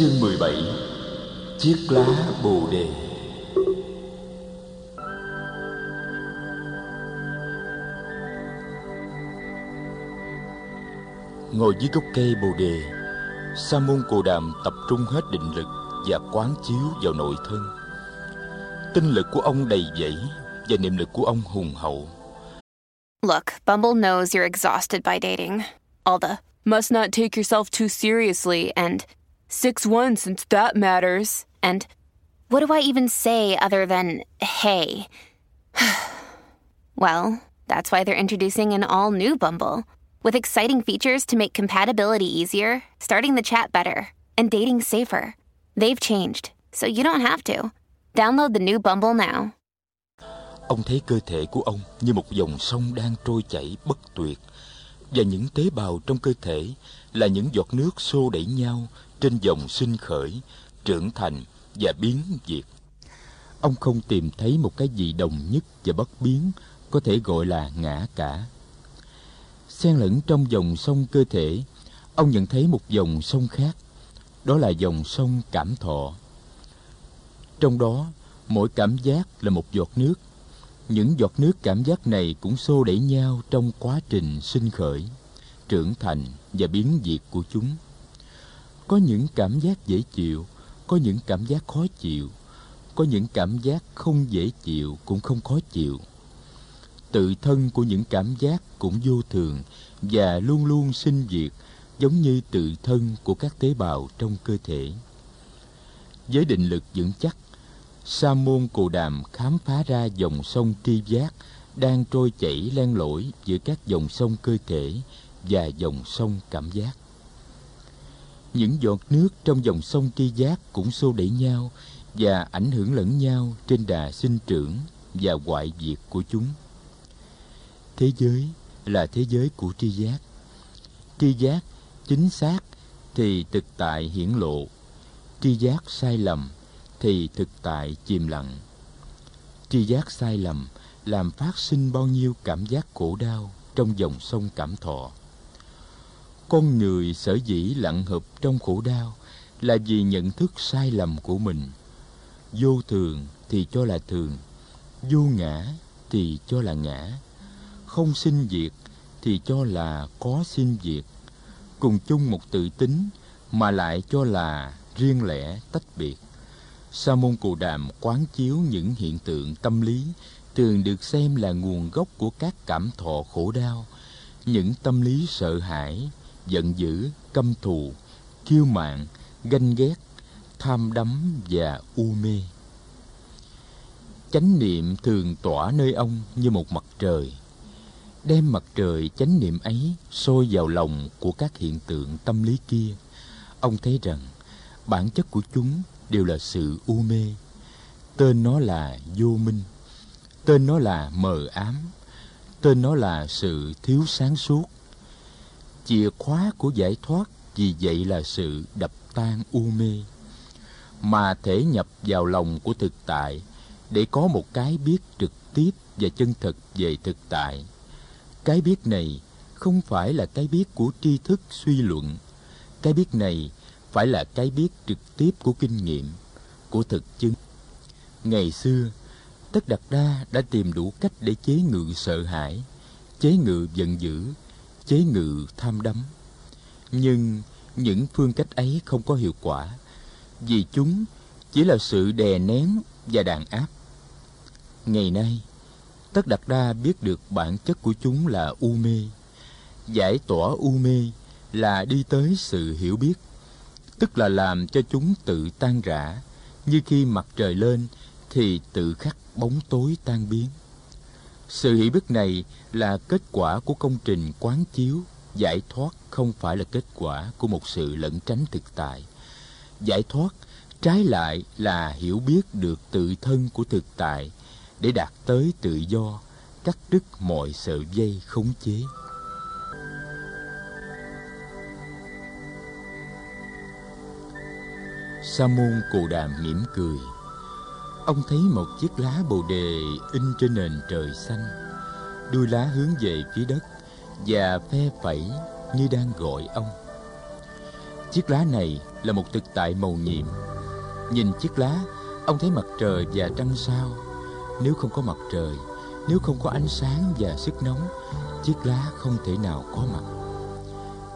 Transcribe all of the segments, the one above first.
Chương 17 Chiếc lá bồ đề. Ngồi dưới gốc cây bồ đề Sa môn Cồ Đàm tập trung hết định lực Và quán chiếu vào nội thân. Tinh lực của ông đầy dẫy Và niệm lực của ông hùng hậu. Look, Bumble knows you're exhausted by dating. All the must not take yourself too seriously and 6 1 since that matters. And what do I even say other than hey? well, that's why they're introducing an all new Bumble with exciting features to make compatibility easier, starting the chat better, and dating safer. They've changed, so you don't have to. Download the new Bumble now. Ông thấy cơ thể của ông như một dòng sông đang trôi chảy bất tuyệt và những tế bào trong cơ thể là những giọt nước xô đẩy nhau trên dòng sinh khởi, trưởng thành và biến diệt. Ông không tìm thấy một cái gì đồng nhất và bất biến có thể gọi là ngã cả. Xen lẫn trong dòng sông cơ thể, ông nhận thấy một dòng sông khác, đó là dòng sông cảm thọ. Trong đó, mỗi cảm giác là một giọt nước. Những giọt nước cảm giác này cũng xô đẩy nhau trong quá trình sinh khởi, trưởng thành và biến diệt của chúng. Có những cảm giác dễ chịu, có những cảm giác khó chịu, có những cảm giác không dễ chịu cũng không khó chịu. Tự thân của những cảm giác cũng vô thường và luôn luôn sinh diệt giống như tự thân của các tế bào trong cơ thể. Với định lực vững chắc, Sa môn Cồ Đàm khám phá ra dòng sông tri giác đang trôi chảy len lỏi giữa các dòng sông cơ thể và dòng sông cảm giác. Những giọt nước trong dòng sông tri giác cũng xô đẩy nhau và ảnh hưởng lẫn nhau trên đà sinh trưởng và hoại diệt của chúng. Thế giới là thế giới của tri giác. Tri giác chính xác thì thực tại hiển lộ, tri giác sai lầm thì thực tại chìm lặng. Tri giác sai lầm làm phát sinh bao nhiêu cảm giác khổ đau trong dòng sông cảm thọ. Con người sở dĩ lặng hợp trong khổ đau là vì nhận thức sai lầm của mình. Vô thường thì cho là thường, vô ngã thì cho là ngã, không sinh diệt thì cho là có sinh diệt, cùng chung một tự tính mà lại cho là riêng lẻ tách biệt. Sa môn Cù Đàm quán chiếu những hiện tượng tâm lý thường được xem là nguồn gốc của các cảm thọ khổ đau, những tâm lý sợ hãi, giận dữ, căm thù, kiêu mạn, ganh ghét, tham đắm và u mê. Chánh niệm thường tỏa nơi ông như một mặt trời. Đem mặt trời chánh niệm ấy sôi vào lòng của các hiện tượng tâm lý kia. Ông thấy rằng bản chất của chúng đều là sự u mê. Tên nó là vô minh. Tên nó là mờ ám. Tên nó là sự thiếu sáng suốt. Chìa khóa của giải thoát vì vậy là sự đập tan u mê. Mà thể nhập vào lòng của thực tại để có một cái biết trực tiếp và chân thực về thực tại. Cái biết này không phải là cái biết của tri thức suy luận. Cái biết này phải là cái biết trực tiếp của kinh nghiệm, của thực chứng. Ngày xưa, Tất đặt Đa đã tìm đủ cách để chế ngự sợ hãi, chế ngự giận dữ, chế ngự tham đắm. Nhưng những phương cách ấy không có hiệu quả, vì chúng chỉ là sự đè nén và đàn áp. Ngày nay, Tất Đạt Đa biết được bản chất của chúng là u mê. Giải tỏa u mê là đi tới sự hiểu biết tức là làm cho chúng tự tan rã như khi mặt trời lên thì tự khắc bóng tối tan biến sự hỷ bức này là kết quả của công trình quán chiếu, giải thoát không phải là kết quả của một sự lẩn tránh thực tại. Giải thoát, trái lại là hiểu biết được tự thân của thực tại để đạt tới tự do, cắt đứt mọi sợi dây khống chế. Sa môn cù đàm mỉm cười ông thấy một chiếc lá bồ đề in trên nền trời xanh đuôi lá hướng về phía đất và phe phẩy như đang gọi ông Chiếc lá này là một thực tại màu nhiệm. Nhìn chiếc lá, ông thấy mặt trời và trăng sao. Nếu không có mặt trời, nếu không có ánh sáng và sức nóng, chiếc lá không thể nào có mặt.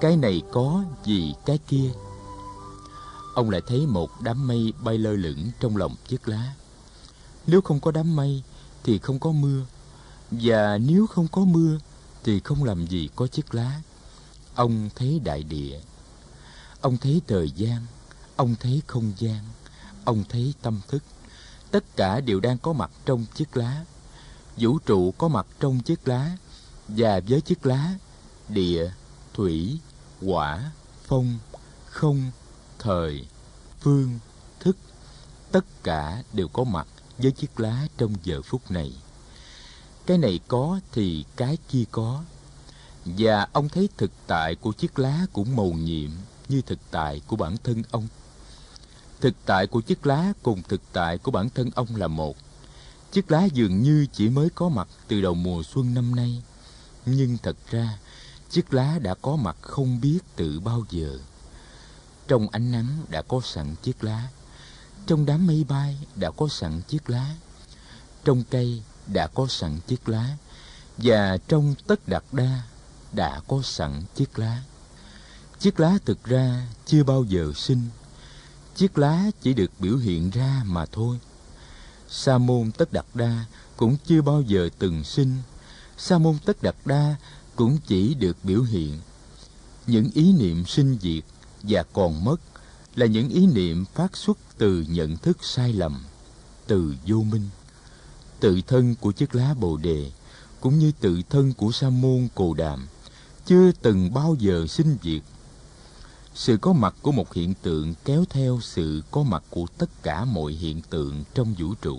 Cái này có vì cái kia. Ông lại thấy một đám mây bay lơ lửng trong lòng chiếc lá. Nếu không có đám mây thì không có mưa, và nếu không có mưa thì không làm gì có chiếc lá. Ông thấy đại địa, ông thấy thời gian, ông thấy không gian, ông thấy tâm thức. Tất cả đều đang có mặt trong chiếc lá. Vũ trụ có mặt trong chiếc lá, và với chiếc lá, địa, thủy, quả phong, không, thời, phương, thức, tất cả đều có mặt với chiếc lá trong giờ phút này. Cái này có thì cái kia có. Và ông thấy thực tại của chiếc lá cũng màu nhiệm như thực tại của bản thân ông. Thực tại của chiếc lá cùng thực tại của bản thân ông là một. Chiếc lá dường như chỉ mới có mặt từ đầu mùa xuân năm nay. Nhưng thật ra, chiếc lá đã có mặt không biết từ bao giờ. Trong ánh nắng đã có sẵn chiếc lá. Trong đám mây bay đã có sẵn chiếc lá. Trong cây đã có sẵn chiếc lá. Và trong tất đặt đa đã có sẵn chiếc lá. Chiếc lá thực ra chưa bao giờ sinh. Chiếc lá chỉ được biểu hiện ra mà thôi. Sa môn tất đặt đa cũng chưa bao giờ từng sinh. Sa môn tất đặt đa cũng chỉ được biểu hiện. Những ý niệm sinh diệt và còn mất là những ý niệm phát xuất từ nhận thức sai lầm, từ vô minh. Tự thân của chiếc lá bồ đề cũng như tự thân của sa môn cồ đàm chưa từng bao giờ sinh diệt. Sự có mặt của một hiện tượng kéo theo sự có mặt của tất cả mọi hiện tượng trong vũ trụ.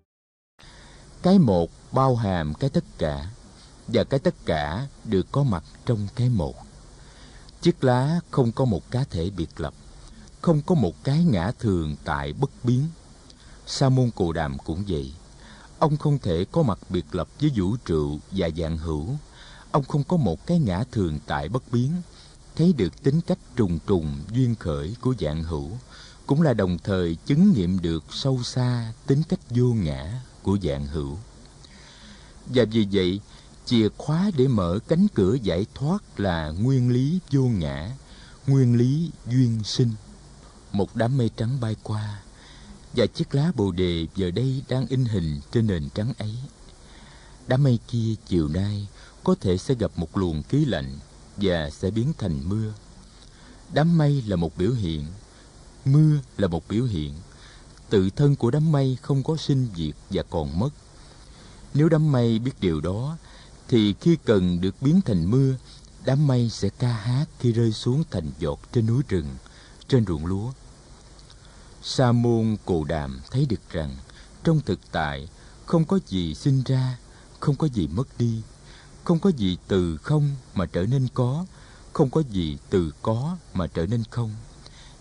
Cái một bao hàm cái tất cả, và cái tất cả được có mặt trong cái một. Chiếc lá không có một cá thể biệt lập, không có một cái ngã thường tại bất biến. Sa môn Cồ Đàm cũng vậy. Ông không thể có mặt biệt lập với vũ trụ và dạng hữu. Ông không có một cái ngã thường tại bất biến, thấy được tính cách trùng trùng duyên khởi của dạng hữu, cũng là đồng thời chứng nghiệm được sâu xa tính cách vô ngã của dạng hữu. Và vì vậy, chìa khóa để mở cánh cửa giải thoát là nguyên lý vô ngã, nguyên lý duyên sinh. Một đám mây trắng bay qua, và chiếc lá bồ đề giờ đây đang in hình trên nền trắng ấy. Đám mây kia chiều nay có thể sẽ gặp một luồng khí lạnh và sẽ biến thành mưa. Đám mây là một biểu hiện, mưa là một biểu hiện. Tự thân của đám mây không có sinh diệt và còn mất. Nếu đám mây biết điều đó, thì khi cần được biến thành mưa, đám mây sẽ ca hát khi rơi xuống thành giọt trên núi rừng, trên ruộng lúa. Sa môn Cồ Đàm thấy được rằng trong thực tại không có gì sinh ra, không có gì mất đi, không có gì từ không mà trở nên có, không có gì từ có mà trở nên không.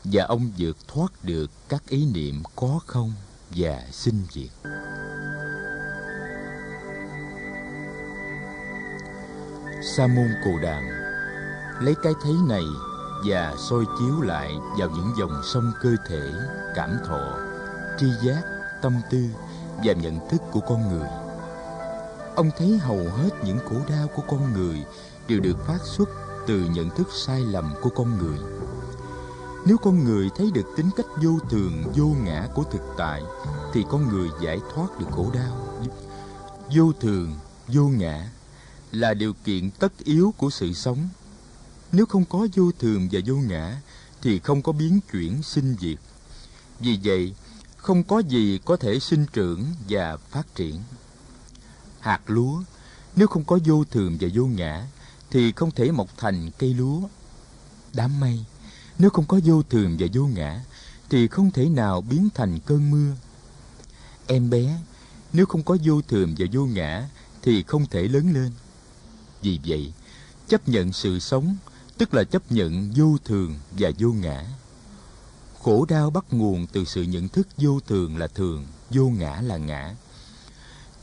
Và ông vượt thoát được các ý niệm có không và sinh diệt. Sa môn cù Đàm lấy cái thấy này và soi chiếu lại vào những dòng sông cơ thể, cảm thọ, tri giác, tâm tư và nhận thức của con người. Ông thấy hầu hết những khổ đau của con người đều được phát xuất từ nhận thức sai lầm của con người. Nếu con người thấy được tính cách vô thường, vô ngã của thực tại, thì con người giải thoát được khổ đau. Vô thường, vô ngã là điều kiện tất yếu của sự sống nếu không có vô thường và vô ngã thì không có biến chuyển sinh diệt. Vì vậy, không có gì có thể sinh trưởng và phát triển. Hạt lúa, nếu không có vô thường và vô ngã thì không thể mọc thành cây lúa. Đám mây, nếu không có vô thường và vô ngã, thì không thể nào biến thành cơn mưa. Em bé, nếu không có vô thường và vô ngã, thì không thể lớn lên. Vì vậy, chấp nhận sự sống, tức là chấp nhận vô thường và vô ngã. Khổ đau bắt nguồn từ sự nhận thức vô thường là thường, vô ngã là ngã.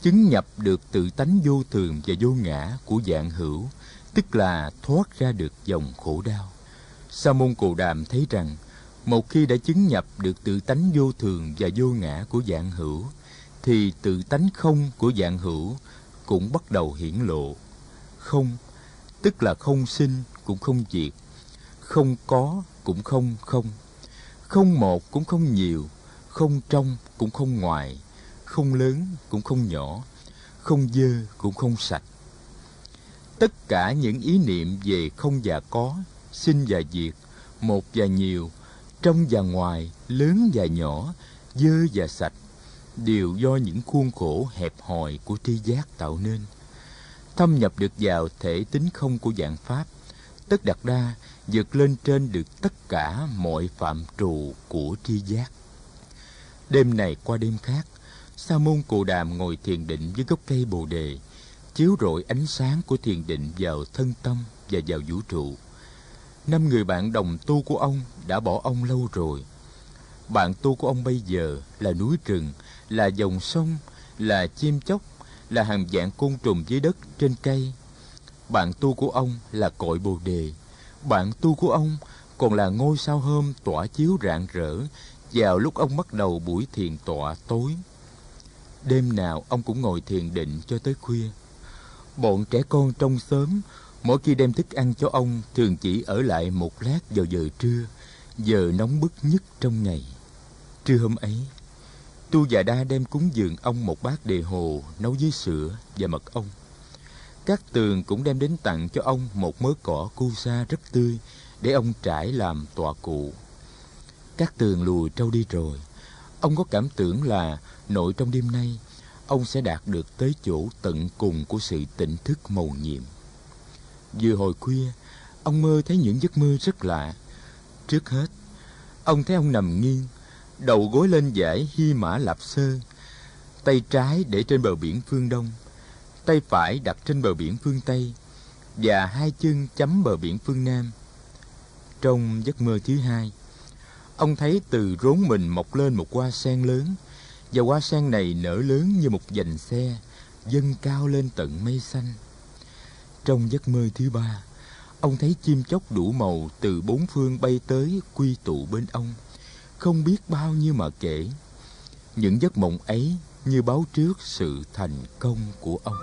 Chứng nhập được tự tánh vô thường và vô ngã của dạng hữu, tức là thoát ra được dòng khổ đau. Sa môn Cồ Đàm thấy rằng, một khi đã chứng nhập được tự tánh vô thường và vô ngã của dạng hữu, thì tự tánh không của dạng hữu cũng bắt đầu hiển lộ. Không, tức là không sinh cũng không diệt, không có cũng không không, không một cũng không nhiều, không trong cũng không ngoài, không lớn cũng không nhỏ, không dơ cũng không sạch. Tất cả những ý niệm về không và có, sinh và diệt, một và nhiều, trong và ngoài, lớn và nhỏ, dơ và sạch, đều do những khuôn khổ hẹp hòi của tri giác tạo nên. Thâm nhập được vào thể tính không của dạng Pháp, tất đặt đa vượt lên trên được tất cả mọi phạm trù của tri giác. Đêm này qua đêm khác, Sa môn Cù Đàm ngồi thiền định dưới gốc cây Bồ đề, chiếu rọi ánh sáng của thiền định vào thân tâm và vào vũ trụ. Năm người bạn đồng tu của ông đã bỏ ông lâu rồi. Bạn tu của ông bây giờ là núi rừng, là dòng sông, là chim chóc, là hàng dạng côn trùng dưới đất trên cây. Bạn tu của ông là cội bồ đề. Bạn tu của ông còn là ngôi sao hôm tỏa chiếu rạng rỡ vào lúc ông bắt đầu buổi thiền tọa tối. Đêm nào ông cũng ngồi thiền định cho tới khuya. Bọn trẻ con trong xóm mỗi khi đem thức ăn cho ông thường chỉ ở lại một lát vào giờ trưa, giờ nóng bức nhất trong ngày. Trưa hôm ấy, Tu và Đa đem cúng dường ông một bát đề hồ nấu với sữa và mật ong. Các tường cũng đem đến tặng cho ông một mớ cỏ cu sa rất tươi để ông trải làm tọa cụ. Các tường lùi trâu đi rồi, ông có cảm tưởng là nội trong đêm nay ông sẽ đạt được tới chỗ tận cùng của sự tỉnh thức mầu nhiệm. Vừa hồi khuya, ông mơ thấy những giấc mơ rất lạ. Trước hết, ông thấy ông nằm nghiêng, đầu gối lên dãy Hy Mã Lạp Sơ, tay trái để trên bờ biển phương Đông, tay phải đặt trên bờ biển phương Tây và hai chân chấm bờ biển phương Nam. Trong giấc mơ thứ hai, ông thấy từ rốn mình mọc lên một hoa sen lớn và hoa sen này nở lớn như một dành xe dâng cao lên tận mây xanh. Trong giấc mơ thứ ba, ông thấy chim chóc đủ màu từ bốn phương bay tới quy tụ bên ông, không biết bao nhiêu mà kể. Những giấc mộng ấy như báo trước sự thành công của ông.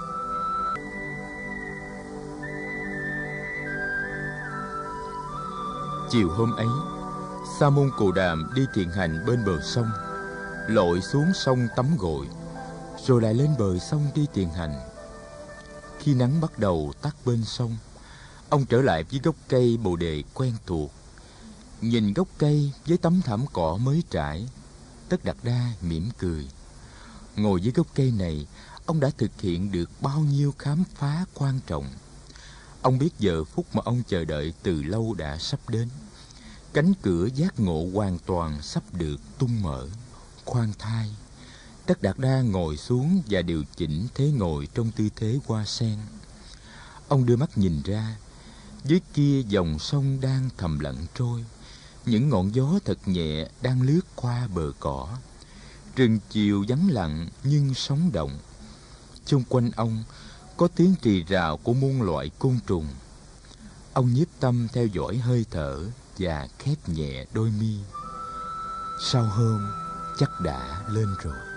Chiều hôm ấy, Sa môn Cù Đàm đi thiền hành bên bờ sông, lội xuống sông tắm gội, rồi lại lên bờ sông đi thiền hành. Khi nắng bắt đầu tắt bên sông, ông trở lại với gốc cây bồ đề quen thuộc. Nhìn gốc cây với tấm thảm cỏ mới trải, Tất Đạt Đa mỉm cười. Ngồi dưới gốc cây này, ông đã thực hiện được bao nhiêu khám phá quan trọng. Ông biết giờ phút mà ông chờ đợi từ lâu đã sắp đến. Cánh cửa giác ngộ hoàn toàn sắp được tung mở. Khoan thai, Tất Đạt Đa ngồi xuống và điều chỉnh thế ngồi trong tư thế hoa sen. Ông đưa mắt nhìn ra, dưới kia dòng sông đang thầm lặng trôi. Những ngọn gió thật nhẹ đang lướt qua bờ cỏ. Rừng chiều vắng lặng nhưng sống động. Xung quanh ông có tiếng trì rào của muôn loại côn trùng. Ông nhiếp tâm theo dõi hơi thở và khép nhẹ đôi mi. Sau hôm chắc đã lên rồi.